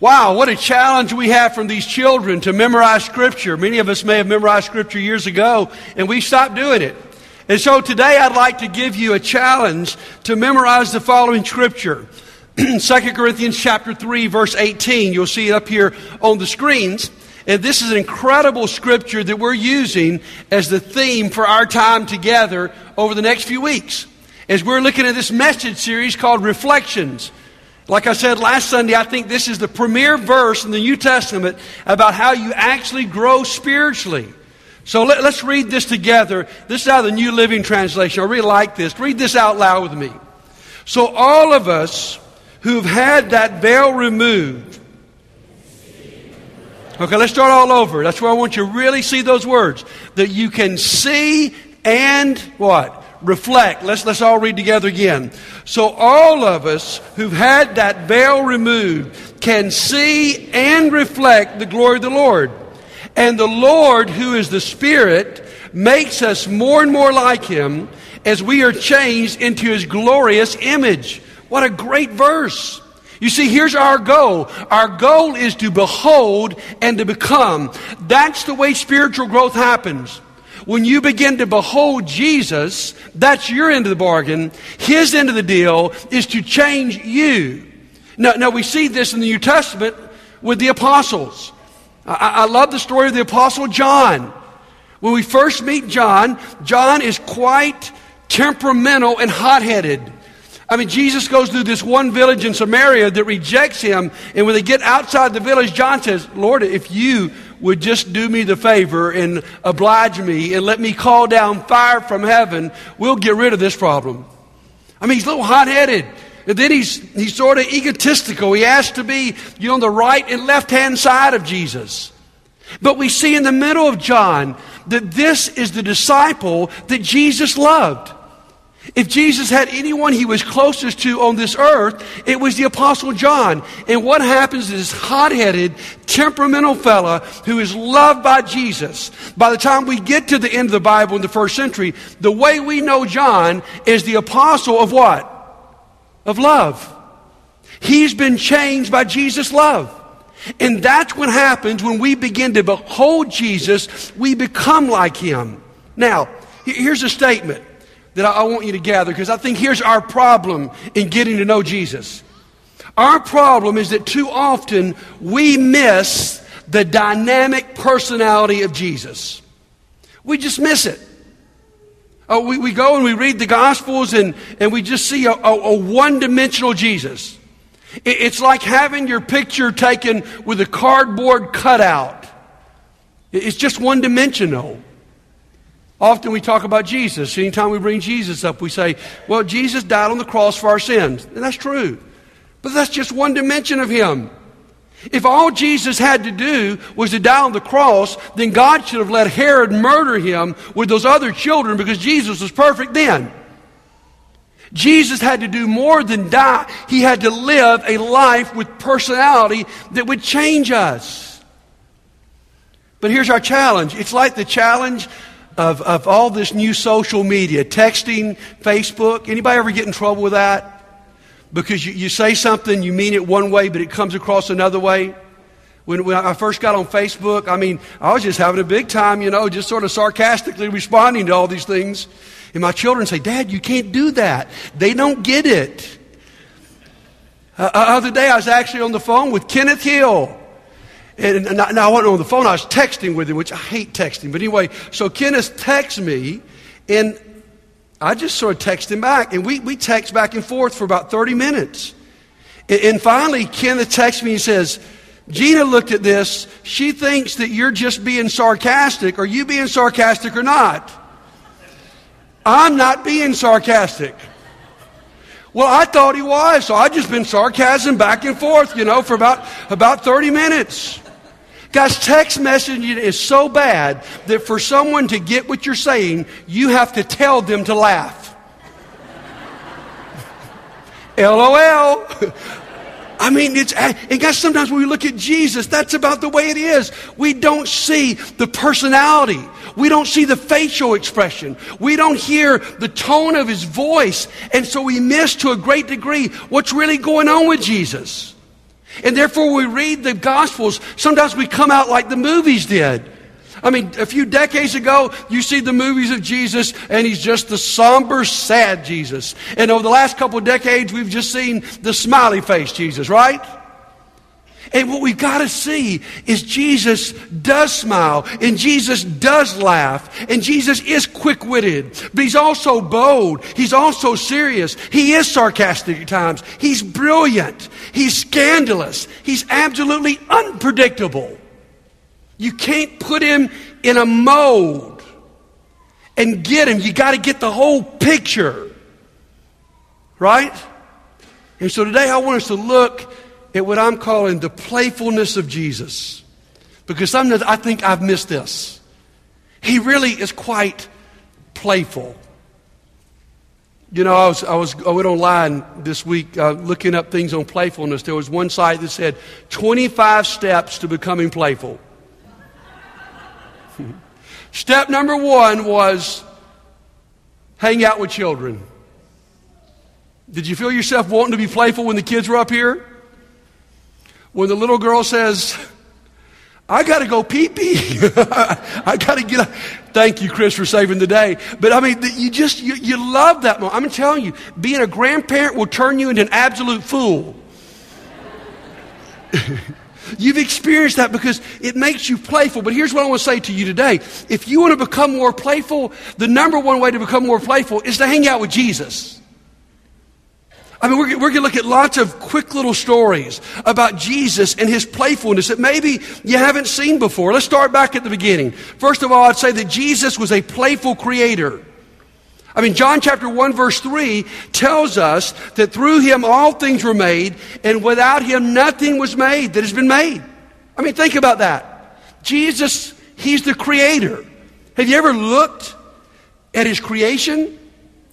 Wow, what a challenge we have from these children to memorize Scripture. Many of us may have memorized Scripture years ago, and we stopped doing it. And so today I'd like to give you a challenge to memorize the following Scripture. 2 Corinthians chapter 3, verse 18. You'll see it up here on the screens. And this is an incredible scripture that we're using as the theme for our time together over the next few weeks. As we're looking at this message series called Reflections. Like I said last Sunday, I think this is the premier verse in the New Testament about how you actually grow spiritually. So let, us read this together. This is out of the New Living Translation. I really like this. Read this out loud with me. So all of us who've had that veil removed. Okay, let's start all over. That's where I want you to really see those words. That you can see and what? Reflect. Let's, let's all read together again. So all of us who've had that veil removed can see and reflect the glory of the Lord. And the Lord, who is the Spirit, makes us more and more like Him as we are changed into His glorious image. What a great verse. You see, here's our goal. Our goal is to behold and to become. That's the way spiritual growth happens. When you begin to behold Jesus, that's your end of the bargain. His end of the deal is to change you. Now, now we see this in the New Testament with the apostles. I, I love the story of the apostle John. When we first meet John, John is quite temperamental and hot headed. I mean, Jesus goes through this one village in Samaria that rejects him. And when they get outside the village, John says, Lord, if you would just do me the favor and oblige me and let me call down fire from heaven, we'll get rid of this problem. I mean, he's a little hot headed. And then he's, he's sort of egotistical. He has to be, you know, on the right and left hand side of Jesus. But we see in the middle of John that this is the disciple that Jesus loved. If Jesus had anyone he was closest to on this earth, it was the Apostle John. And what happens is this hot headed, temperamental fella who is loved by Jesus. By the time we get to the end of the Bible in the first century, the way we know John is the apostle of what? Of love. He's been changed by Jesus' love. And that's what happens when we begin to behold Jesus, we become like him. Now, here's a statement that I want you to gather because I think here's our problem in getting to know Jesus. Our problem is that too often we miss the dynamic personality of Jesus. We just miss it. Uh, we, we go and we read the Gospels and, and we just see a, a, a one dimensional Jesus. It, it's like having your picture taken with a cardboard cutout. It's just one dimensional. Often we talk about Jesus. Anytime we bring Jesus up, we say, well, Jesus died on the cross for our sins. And that's true. But that's just one dimension of Him. If all Jesus had to do was to die on the cross, then God should have let Herod murder him with those other children because Jesus was perfect then. Jesus had to do more than die. He had to live a life with personality that would change us. But here's our challenge. It's like the challenge of, of all this new social media, texting, Facebook. Anybody ever get in trouble with that? Because you, you say something, you mean it one way, but it comes across another way. When, when I first got on Facebook, I mean, I was just having a big time, you know, just sort of sarcastically responding to all these things. And my children say, Dad, you can't do that. They don't get it. Uh, uh other day, I was actually on the phone with Kenneth Hill. And now I wasn't on the phone, I was texting with him, which I hate texting. But anyway, so Kenneth texts me, and I just sort of text him back. And we, we text back and forth for about 30 minutes. And, and finally, Kenneth texts me and says, Gina looked at this. She thinks that you're just being sarcastic. Are you being sarcastic or not? I'm not being sarcastic. Well, I thought he was, so I've just been sarcasm back and forth, you know, for about, about 30 minutes. Guys, text messaging is so bad that for someone to get what you're saying, you have to tell them to laugh. LOL. I mean, it's, and guys, sometimes when we look at Jesus, that's about the way it is. We don't see the personality. We don't see the facial expression. We don't hear the tone of his voice. And so we miss to a great degree what's really going on with Jesus. And therefore, we read the Gospels. Sometimes we come out like the movies did. I mean, a few decades ago, you see the movies of Jesus, and he's just the somber, sad Jesus. And over the last couple of decades, we've just seen the smiley face Jesus, right? And what we've got to see is Jesus does smile, and Jesus does laugh, and Jesus is quick witted, but he's also bold. He's also serious. He is sarcastic at times. He's brilliant. He's scandalous. He's absolutely unpredictable. You can't put him in a mold and get him. You got to get the whole picture. Right? And so today I want us to look at what I'm calling the playfulness of Jesus. Because sometimes I think I've missed this. He really is quite playful. You know, I was, I was I went online this week uh, looking up things on playfulness. There was one site that said 25 steps to becoming playful. Step number one was hang out with children. Did you feel yourself wanting to be playful when the kids were up here? When the little girl says, I got to go pee pee. I got to get up. Thank you, Chris, for saving the day. But I mean, you just, you, you love that moment. I'm telling you, being a grandparent will turn you into an absolute fool. You've experienced that because it makes you playful. But here's what I want to say to you today. If you want to become more playful, the number one way to become more playful is to hang out with Jesus. I mean, we're, we're going to look at lots of quick little stories about Jesus and his playfulness that maybe you haven't seen before. Let's start back at the beginning. First of all, I'd say that Jesus was a playful creator. I mean, John chapter 1 verse 3 tells us that through him all things were made, and without him nothing was made that has been made. I mean, think about that. Jesus, he's the creator. Have you ever looked at his creation?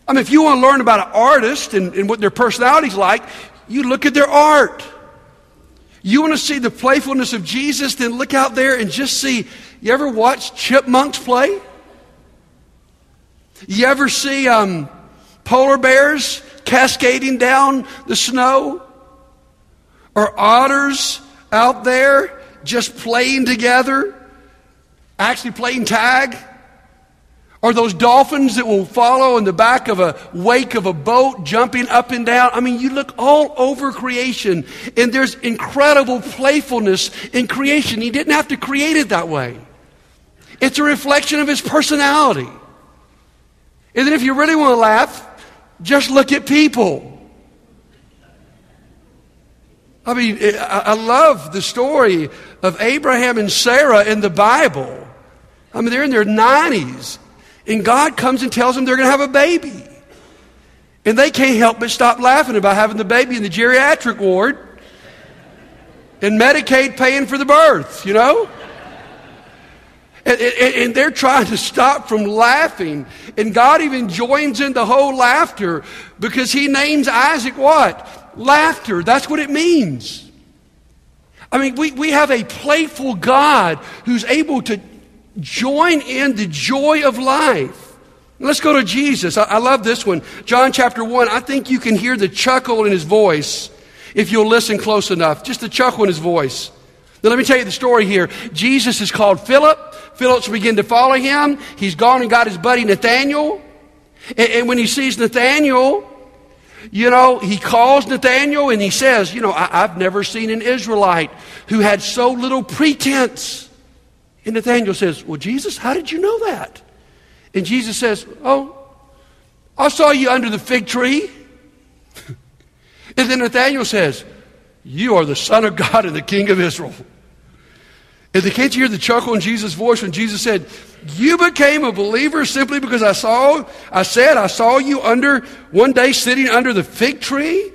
I mean, if you want to learn about an artist and, and what their personality's like, you look at their art. You want to see the playfulness of Jesus, then look out there and just see. You ever watch chipmunks play? You ever see um, polar bears cascading down the snow? Or otters out there just playing together, actually playing tag? Or those dolphins that will follow in the back of a wake of a boat, jumping up and down. I mean, you look all over creation, and there's incredible playfulness in creation. He didn't have to create it that way. It's a reflection of his personality. And then if you really want to laugh, just look at people. I mean, I love the story of Abraham and Sarah in the Bible. I mean, they're in their 90s. And God comes and tells them they're going to have a baby. And they can't help but stop laughing about having the baby in the geriatric ward and Medicaid paying for the birth, you know? And, and, and, they're trying to stop from laughing. And God even joins in the whole laughter because he names Isaac what? Laughter. That's what it means. I mean, we, we have a playful God who's able to join in the joy of life. Let's go to Jesus. I, I, love this one. John chapter 1. I think you can hear the chuckle in his voice if you'll listen close enough. Just the chuckle in his voice. Now, let me tell you the story here. Jesus is called Philip. Philip's begin to follow him. He's gone and got his buddy Nathaniel. And, and when he sees Nathaniel, you know, he calls Nathaniel and he says, You know, I, I've never seen an Israelite who had so little pretense. And Nathaniel says, Well, Jesus, how did you know that? And Jesus says, Oh, I saw you under the fig tree. and then Nathaniel says, You are the Son of God and the King of Israel. And they, can't you hear the chuckle in Jesus' voice when Jesus said, You became a believer simply because I saw, I said, I saw you under one day sitting under the fig tree?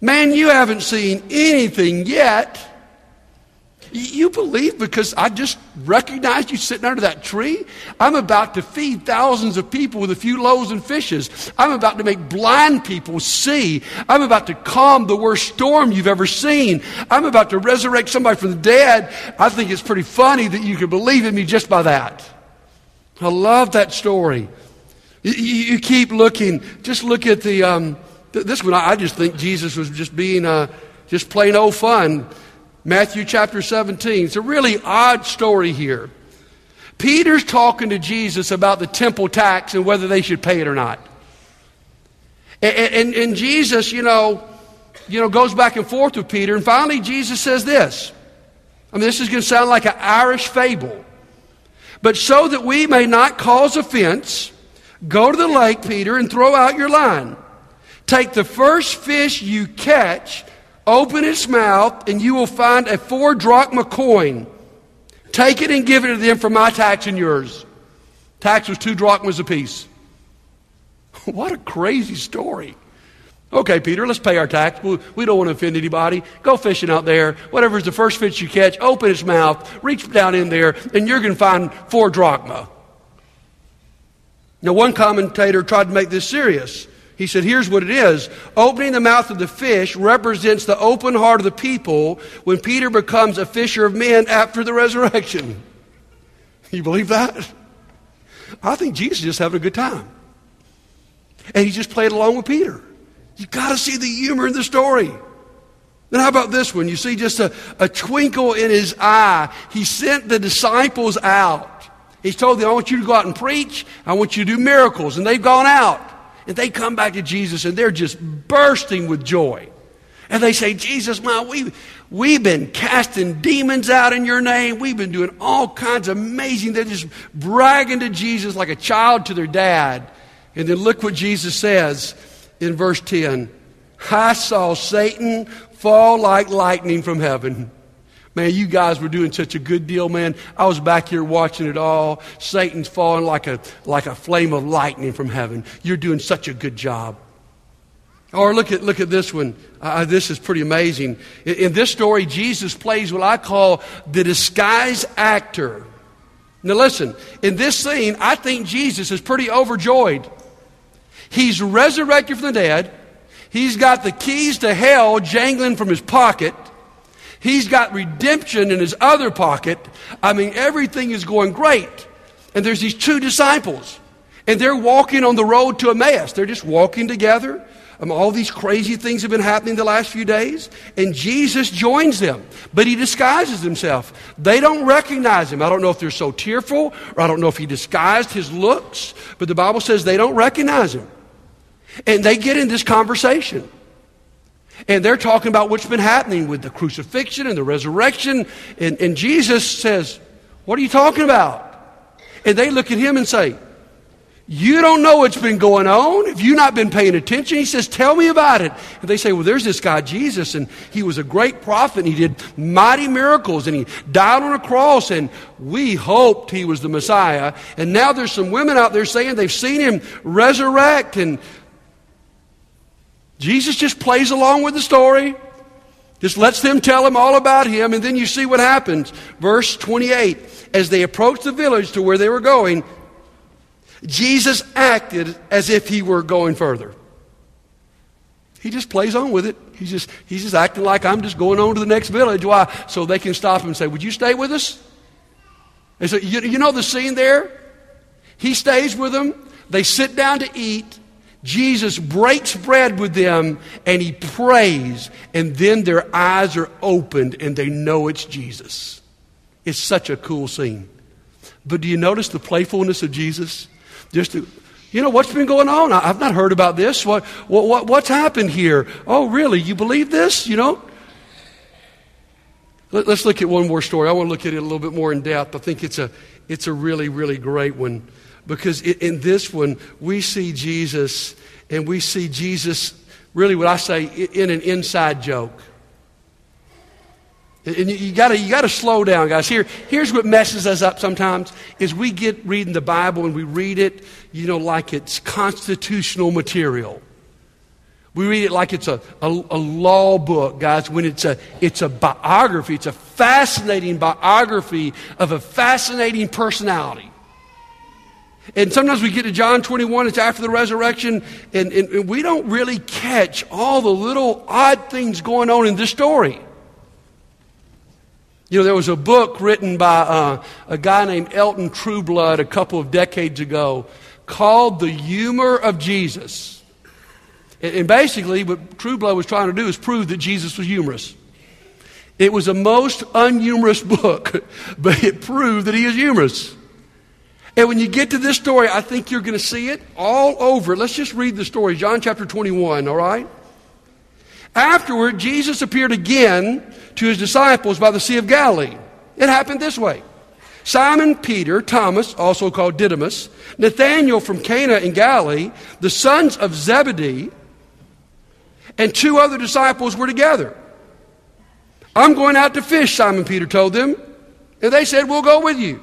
Man, you haven't seen anything yet. You believe because I just recognized you sitting under that tree? I'm about to feed thousands of people with a few loaves and fishes. I'm about to make blind people see. I'm about to calm the worst storm you've ever seen. I'm about to resurrect somebody from the dead. I think it's pretty funny that you can believe in me just by that. I love that story. You, you keep looking. Just look at the, um, this one. I just think Jesus was just being, uh, just plain old fun. Matthew chapter 17. It's a really odd story here. Peter's talking to Jesus about the temple tax and whether they should pay it or not. And, and, and Jesus, you know, you know, goes back and forth with Peter. And finally, Jesus says this. I mean, this is going to sound like an Irish fable. But so that we may not cause offense, go to the lake, Peter, and throw out your line. Take the first fish you catch, open its mouth, and you will find a four drachma coin. Take it and give it to them for my tax and yours. Tax was two drachmas apiece. what a crazy story. Okay, Peter, let's pay our tax. We don't want to offend anybody. Go fishing out there. Whatever's the first fish you catch, open its mouth, reach down in there, and you're going to find four drachma. Now, one commentator tried to make this serious. He said, Here's what it is. Opening the mouth of the fish represents the open heart of the people when Peter becomes a fisher of men after the resurrection. You believe that? I think Jesus is just having a good time. And he just played along with Peter. You got to see the humor in the story. Then how about this one? You see just a, a twinkle in his eye. He sent the disciples out. He's told them, I want you to go out and preach. I want you to do miracles. And they've gone out. And they come back to Jesus and they're just bursting with joy. And they say, Jesus, my, we, we've been casting demons out in your name. We've been doing all kinds of amazing. They're just bragging to Jesus like a child to their dad. And then look what Jesus says in verse 10 I saw Satan fall like lightning from heaven. Man, you guys were doing such a good deal, man. I was back here watching it all. Satan's falling like a, like a flame of lightning from heaven. You're doing such a good job. Or look at, look at this one. Uh, this is pretty amazing. In, in this story, Jesus plays what I call the disguise actor. Now, listen, in this scene, I think Jesus is pretty overjoyed. He's resurrected from the dead. He's got the keys to hell jangling from his pocket. He's got redemption in his other pocket. I mean, everything is going great. And there's these two disciples, and they're walking on the road to Emmaus. They're just walking together. Um, all these crazy things have been happening the last few days, and Jesus joins them, but he disguises himself. They don't recognize him. I don't know if they're so tearful, or I don't know if he disguised his looks, but the Bible says they don't recognize him. And they get in this conversation. And they're talking about what's been happening with the crucifixion and the resurrection. And, and Jesus says, What are you talking about? And they look at him and say, You don't know what's been going on. Have you not been paying attention? He says, Tell me about it. And they say, Well, there's this guy, Jesus, and he was a great prophet, and he did mighty miracles, and he died on a cross, and we hoped he was the Messiah. And now there's some women out there saying they've seen him resurrect, and Jesus just plays along with the story, just lets them tell him all about him, and then you see what happens. Verse 28 As they approached the village to where they were going, Jesus acted as if he were going further. He just plays on with it. He's just, he's just acting like I'm just going on to the next village. Why? So they can stop him and say, Would you stay with us? And so, you, you know the scene there? He stays with them. They sit down to eat. Jesus breaks bread with them and he prays, and then their eyes are opened and they know it's Jesus. It's such a cool scene. But do you notice the playfulness of Jesus? Just to, you know, what's been going on? I've not heard about this. What, what, what, what's happened here? Oh, really? You believe this? You know? Let, us look at one more story. I want to look at it a little bit more in depth. I think it's a, it's a really, really great one. Because in this one, we see Jesus, and we see Jesus, really what I say, in an inside joke. And you gotta, you gotta slow down, guys. Here, here's what messes us up sometimes, is we get reading the Bible and we read it, you know, like it's constitutional material. We read it like it's a, a, a, law book, guys, when it's a, it's a biography. It's a fascinating biography of a fascinating personality. And sometimes we get to John 21, it's after the resurrection, and, and, and, we don't really catch all the little odd things going on in this story. You know, there was a book written by uh, a guy named Elton Trueblood a couple of decades ago called The Humor of Jesus. And basically, what Trueblood was trying to do is prove that Jesus was humorous. It was a most unhumorous book, but it proved that he is humorous. And when you get to this story, I think you're going to see it all over. Let's just read the story. John chapter 21, all right? Afterward, Jesus appeared again to his disciples by the Sea of Galilee. It happened this way Simon Peter, Thomas, also called Didymus, Nathanael from Cana in Galilee, the sons of Zebedee, and two other disciples were together. I'm going out to fish, Simon Peter told them. And they said, We'll go with you.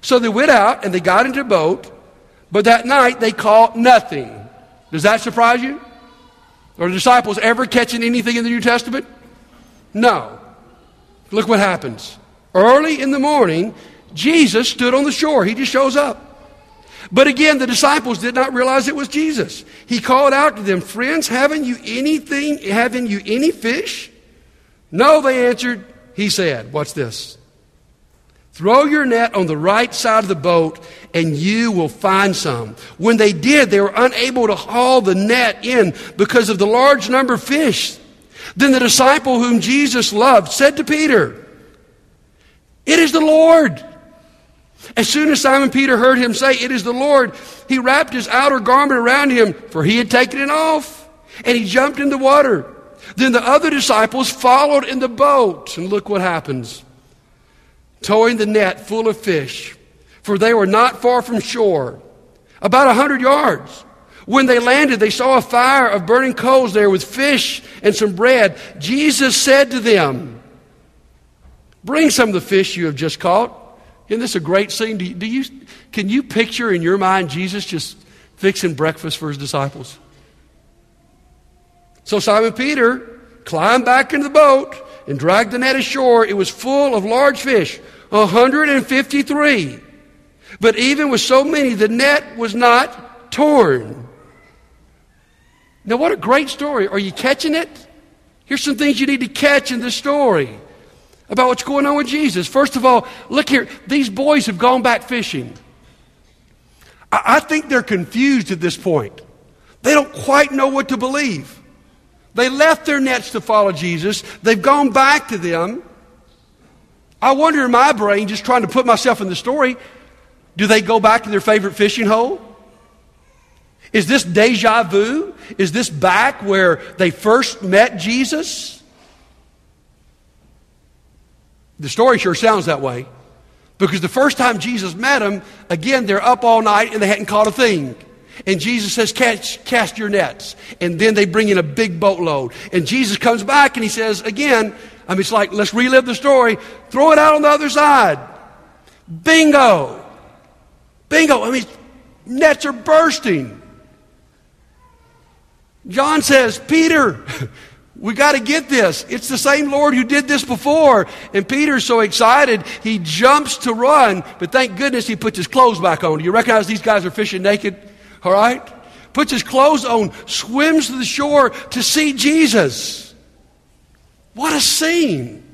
So they went out and they got into a boat, but that night they caught nothing. Does that surprise you? Are the disciples ever catching anything in the New Testament? No. Look what happens. Early in the morning, Jesus stood on the shore. He just shows up. But again, the disciples did not realize it was Jesus. He called out to them, Friends, haven't you anything, haven't you any fish? No, they answered. He said, What's this? Throw your net on the right side of the boat and you will find some. When they did, they were unable to haul the net in because of the large number of fish. Then the disciple whom Jesus loved said to Peter, It is the Lord. As soon as Simon Peter heard him say, It is the Lord, he wrapped his outer garment around him, for he had taken it off, and he jumped in the water. Then the other disciples followed in the boat, and look what happens. Towing the net full of fish, for they were not far from shore, about a hundred yards. When they landed, they saw a fire of burning coals there with fish and some bread. Jesus said to them, Bring some of the fish you have just caught. Isn't this a great scene? Do you, do you, can you picture in your mind Jesus just fixing breakfast for his disciples? So Simon Peter climbed back into the boat and dragged the net ashore. It was full of large fish, 153. But even with so many, the net was not torn. Now, what a great story. Are you catching it? Here's some things you need to catch in this story about what's going on with Jesus. First of all, look here. These boys have gone back fishing. I, I think they're confused at this point. They don't quite know what to believe. They left their nets to follow Jesus. They've gone back to them. I wonder in my brain, just trying to put myself in the story, do they go back to their favorite fishing hole? Is this deja vu? Is this back where they first met Jesus? The story sure sounds that way. Because the first time Jesus met them, again, they're up all night and they hadn't caught a thing. And Jesus says, Catch, cast your nets. And then they bring in a big boatload. And Jesus comes back and he says, again, I mean, it's like, let's relive the story. Throw it out on the other side. Bingo. Bingo. I mean, nets are bursting. John says, Peter, we got to get this. It's the same Lord who did this before. And Peter's so excited, he jumps to run, but thank goodness he puts his clothes back on. Do you recognize these guys are fishing naked? All right? Puts his clothes on, swims to the shore to see Jesus. What a scene.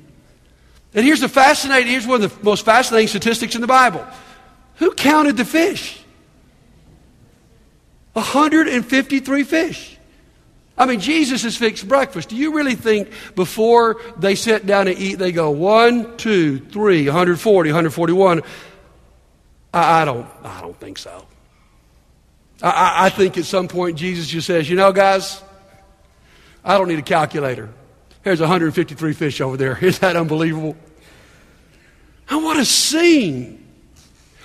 And here's the fascinating, here's one of the most fascinating statistics in the Bible. Who counted the fish? 153 fish. I mean, Jesus has fixed breakfast. Do you really think before they sit down and eat, they go one, two, three, 140, 141? I, I don't, I don't think so. I, I think at some point Jesus just says, you know, guys, I don't need a calculator. There's 153 fish over there. Isn't that unbelievable? And what a scene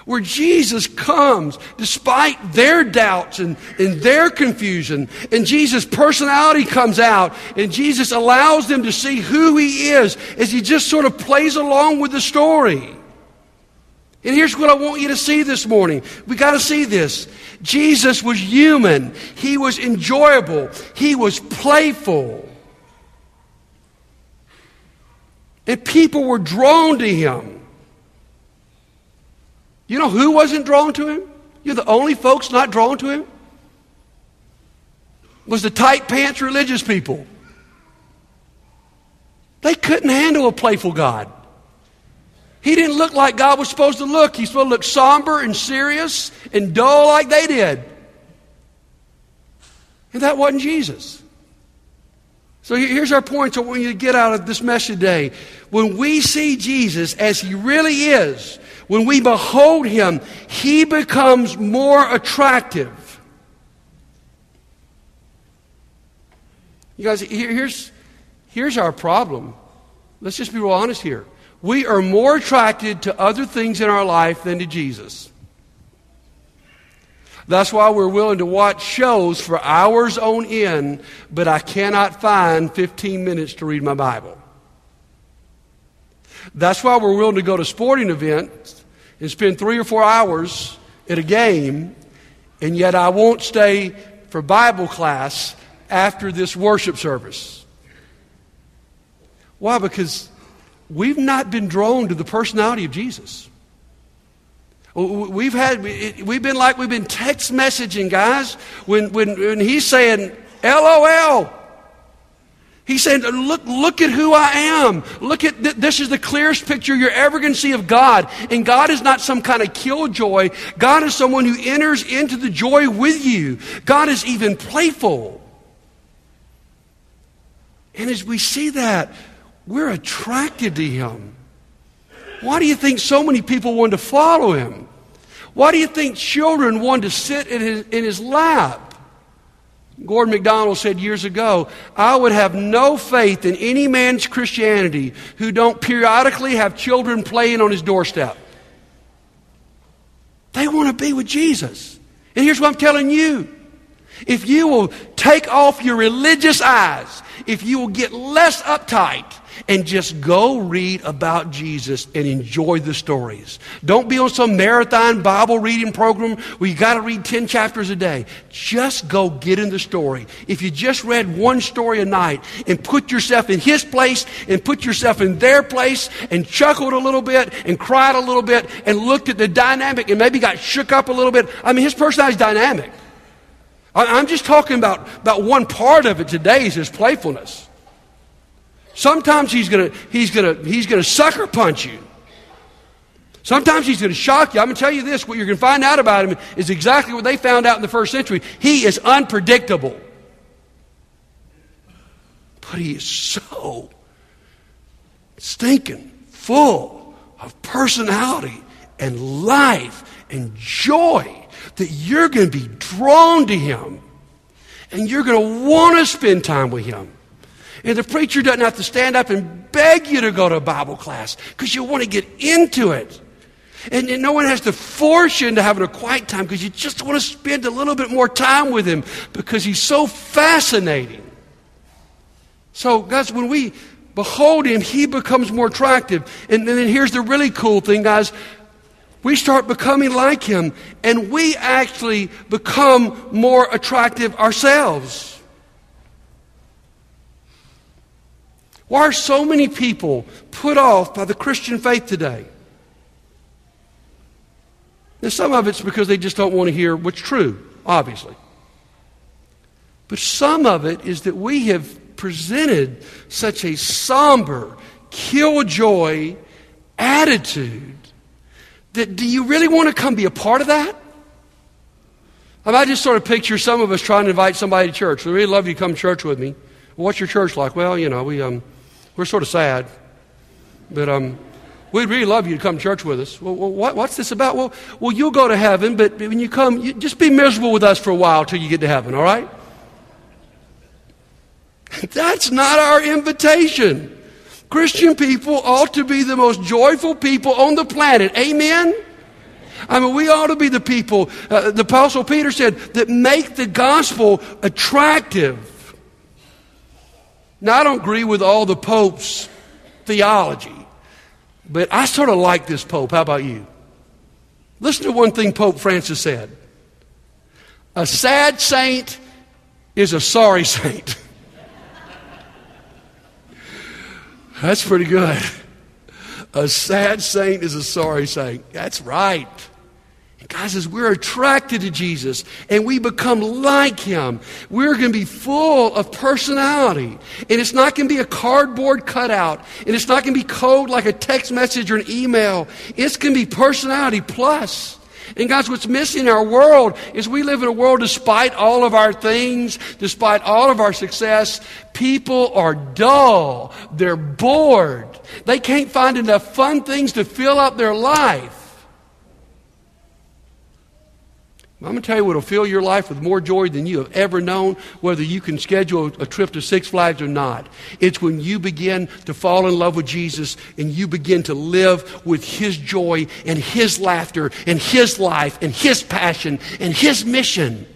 where Jesus comes despite their doubts and, and their confusion. And Jesus' personality comes out, and Jesus allows them to see who he is as he just sort of plays along with the story. And here's what I want you to see this morning. We got to see this. Jesus was human. He was enjoyable. He was playful. And people were drawn to him. You know who wasn't drawn to him? You're the only folks not drawn to him? Was the tight pants religious people. They couldn't handle a playful God. He didn't look like God was supposed to look. He's supposed to look somber and serious and dull like they did. And that wasn't Jesus. So here's our point. So when you get out of this message today, when we see Jesus as he really is, when we behold him, he becomes more attractive. You guys, here's, here's our problem. Let's just be real honest here. We are more attracted to other things in our life than to Jesus. That's why we're willing to watch shows for hours on end, but I cannot find 15 minutes to read my Bible. That's why we're willing to go to sporting events and spend three or four hours at a game, and yet I won't stay for Bible class after this worship service. Why? Because we've not been drawn to the personality of Jesus. We've had, we've been like we've been text messaging, guys, when, when, when he's saying, LOL. He said, look, look at who I am. Look at, th- this is the clearest picture you're ever going to see of God. And God is not some kind of killjoy. God is someone who enters into the joy with you. God is even playful. And as we see that, we're attracted to him. Why do you think so many people want to follow him? Why do you think children want to sit in his, in his lap? Gordon MacDonald said years ago, I would have no faith in any man's Christianity who don't periodically have children playing on his doorstep. They want to be with Jesus. And here's what I'm telling you. If you will take off your religious eyes, if you will get less uptight, and just go read about Jesus and enjoy the stories. Don't be on some marathon Bible reading program where you got to read 10 chapters a day. Just go get in the story. If you just read one story a night and put yourself in his place and put yourself in their place and chuckled a little bit and cried a little bit and looked at the dynamic and maybe got shook up a little bit. I mean, his personality is dynamic. I'm just talking about, about one part of it today is his playfulness. Sometimes he's to he's to he's to sucker punch you. Sometimes he's going to shock you. I'm going to tell you this what you're going to find out about him is exactly what they found out in the first century. He is unpredictable. But he is so stinking full of personality and life and joy that you're going to be drawn to him and you're going to want to spend time with him. And the preacher doesn't have to stand up and beg you to go to Bible class because you want to get into it. And, and, no one has to force you into having a quiet time because you just want to spend a little bit more time with him because he's so fascinating. So, guys, when we behold him, he becomes more attractive. And, and then here's the really cool thing, guys. We start becoming like him, and we actually become more attractive ourselves. Why are so many people put off by the Christian faith today? Now, some of it's because they just don't want to hear what's true, obviously. But some of it is that we have presented such a somber, killjoy attitude that do you really want to come be a part of that? I might just sort of picture some of us trying to invite somebody to church. We'd really love you to come to church with me. What's your church like? Well, you know, we, um, we're sort of sad. But um, we'd really love you to come to church with us. Well, what, what's this about? Well, well, you'll go to heaven, but when you come, you just be miserable with us for a while till you get to heaven, all right? That's not our invitation. Christian people ought to be the most joyful people on the planet. Amen? I mean, we ought to be the people, uh, the Apostle Peter said, that make the gospel attractive. Now, I don't agree with all the Pope's theology, but I sort of like this Pope. How about you? Listen to one thing Pope Francis said A sad saint is a sorry saint. That's pretty good. A sad saint is a sorry saint. That's right. Guys, as we're attracted to Jesus and we become like Him, we're going to be full of personality. And it's not going to be a cardboard cutout. And it's not going to be code like a text message or an email. It's going to be personality plus. And guys, what's missing in our world is we live in a world despite all of our things, despite all of our success, people are dull. They're bored. They can't find enough fun things to fill up their life. I'm going to tell you what will fill your life with more joy than you have ever known, whether you can schedule a trip to Six Flags or not. It's when you begin to fall in love with Jesus and you begin to live with His joy and His laughter and His life and His passion and His mission.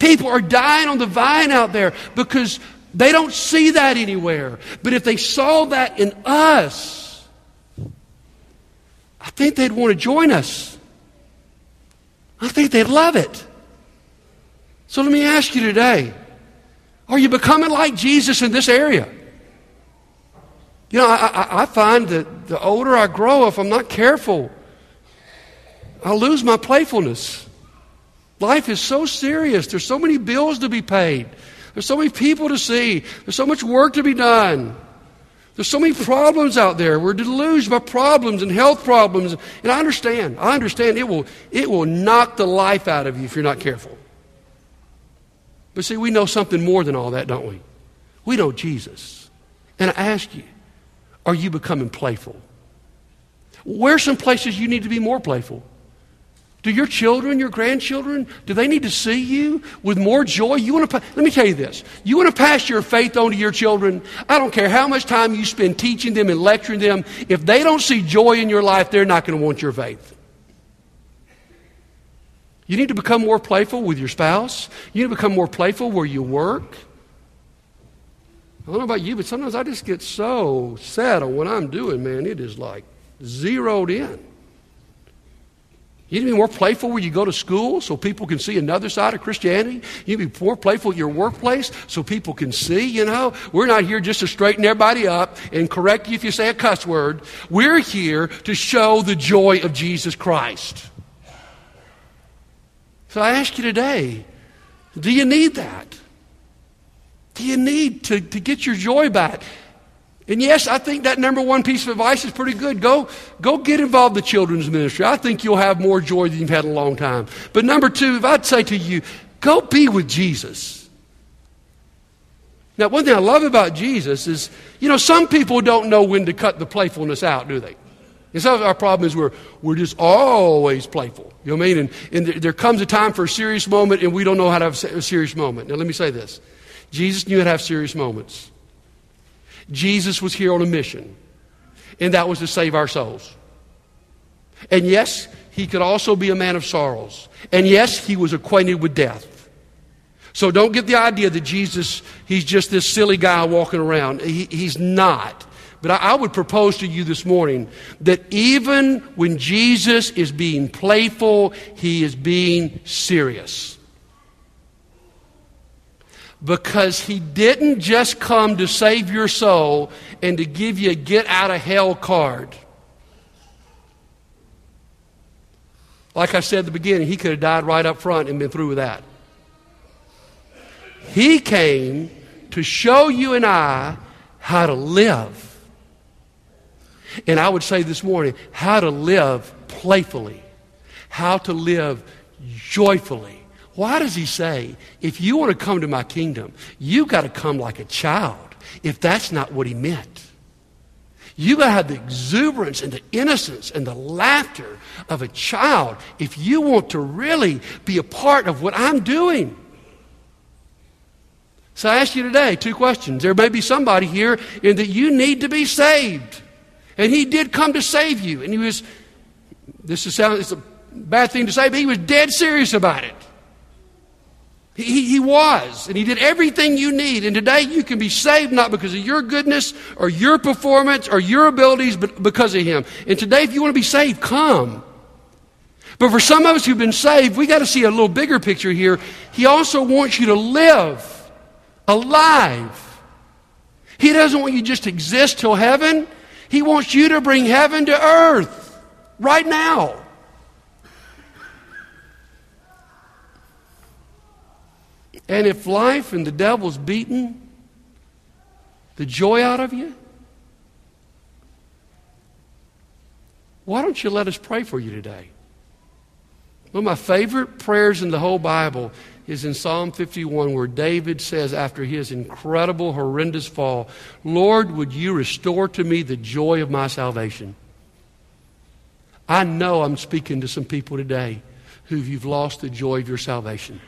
People are dying on the vine out there because they don't see that anywhere. But if they saw that in us, I think they'd want to join us. I think they'd love it. So let me ask you today are you becoming like Jesus in this area? You know, I, I, find that the older I grow, if I'm not careful, I'll lose my playfulness. Life is so serious. There's so many bills to be paid. There's so many people to see. There's so much work to be done. There's so many problems out there. We're deluged by problems and health problems. And I understand. I understand it will, it will knock the life out of you if you're not careful. But see, we know something more than all that, don't we? We know Jesus. And I ask you, are you becoming playful? Where's some places you need to be more playful? Do your children, your grandchildren, do they need to see you with more joy? You want to let me tell you this. You want to pass your faith on to your children? I don't care how much time you spend teaching them and lecturing them. If they don't see joy in your life, they're not going to want your faith. You need to become more playful with your spouse. You need to become more playful where you work. I don't know about you, but sometimes I just get so sad on what I'm doing, man. It is like zeroed in. You need to be more playful when you go to school so people can see another side of Christianity. You need to be more playful at your workplace so people can see, you know. We're not here just to straighten everybody up and correct you if you say a cuss word. We're here to show the joy of Jesus Christ. So I ask you today do you need that? Do you need to, to get your joy back? And yes, I think that number one piece of advice is pretty good. Go, go get involved in the children's ministry. I think you'll have more joy than you've had in a long time. But number two, if I'd say to you, go be with Jesus. Now, one thing I love about Jesus is, you know, some people don't know when to cut the playfulness out, do they? And of our problem is we're, we're just always playful. You know what I mean? And, and there comes a time for a serious moment, and we don't know how to have a serious moment. Now, let me say this Jesus knew how to have serious moments. Jesus was here on a mission, and that was to save our souls. And yes, he could also be a man of sorrows. And yes, he was acquainted with death. So don't get the idea that Jesus, he's just this silly guy walking around. He, he's not. But I, I would propose to you this morning that even when Jesus is being playful, he is being serious because he didn't just come to save your soul and to give you a get out of hell card. Like I said at the beginning, he could have died right up front and been through with that. He came to show you and I how to live. And I would say this morning, how to live playfully, how to live joyfully why does he say, if you want to come to my kingdom, you got to come like a child, if that's not what he meant? You got to have the exuberance and the innocence and the laughter of a child if you want to really be a part of what I'm doing. So I ask you today two questions. There may be somebody here in that you need to be saved. And he did come to save you. And he was, this is sound, a bad thing to say, but he was dead serious about it. He, he was, and He did everything you need. And today you can be saved not because of your goodness or your performance or your abilities, but because of Him. And today, if you want to be saved, come. But for some of us who've been saved, we got to see a little bigger picture here. He also wants you to live alive. He doesn't want you just to exist till heaven. He wants you to bring heaven to earth right now. And if life and the devil's beaten the joy out of you, why don't you let us pray for you today? One of my favorite prayers in the whole Bible is in Psalm 51, where David says, after his incredible, horrendous fall, Lord, would you restore to me the joy of my salvation? I know I'm speaking to some people today who you've lost the joy of your salvation.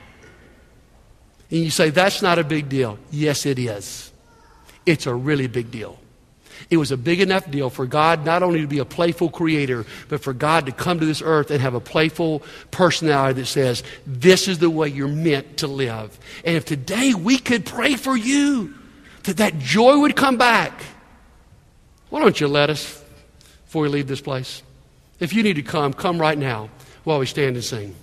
And you say, that's not a big deal. Yes, it is. It's a really big deal. It was a big enough deal for God not only to be a playful creator, but for God to come to this earth and have a playful personality that says, This is the way you're meant to live. And if today we could pray for you that that joy would come back, why don't you let us before we leave this place? If you need to come, come right now while we stand and sing.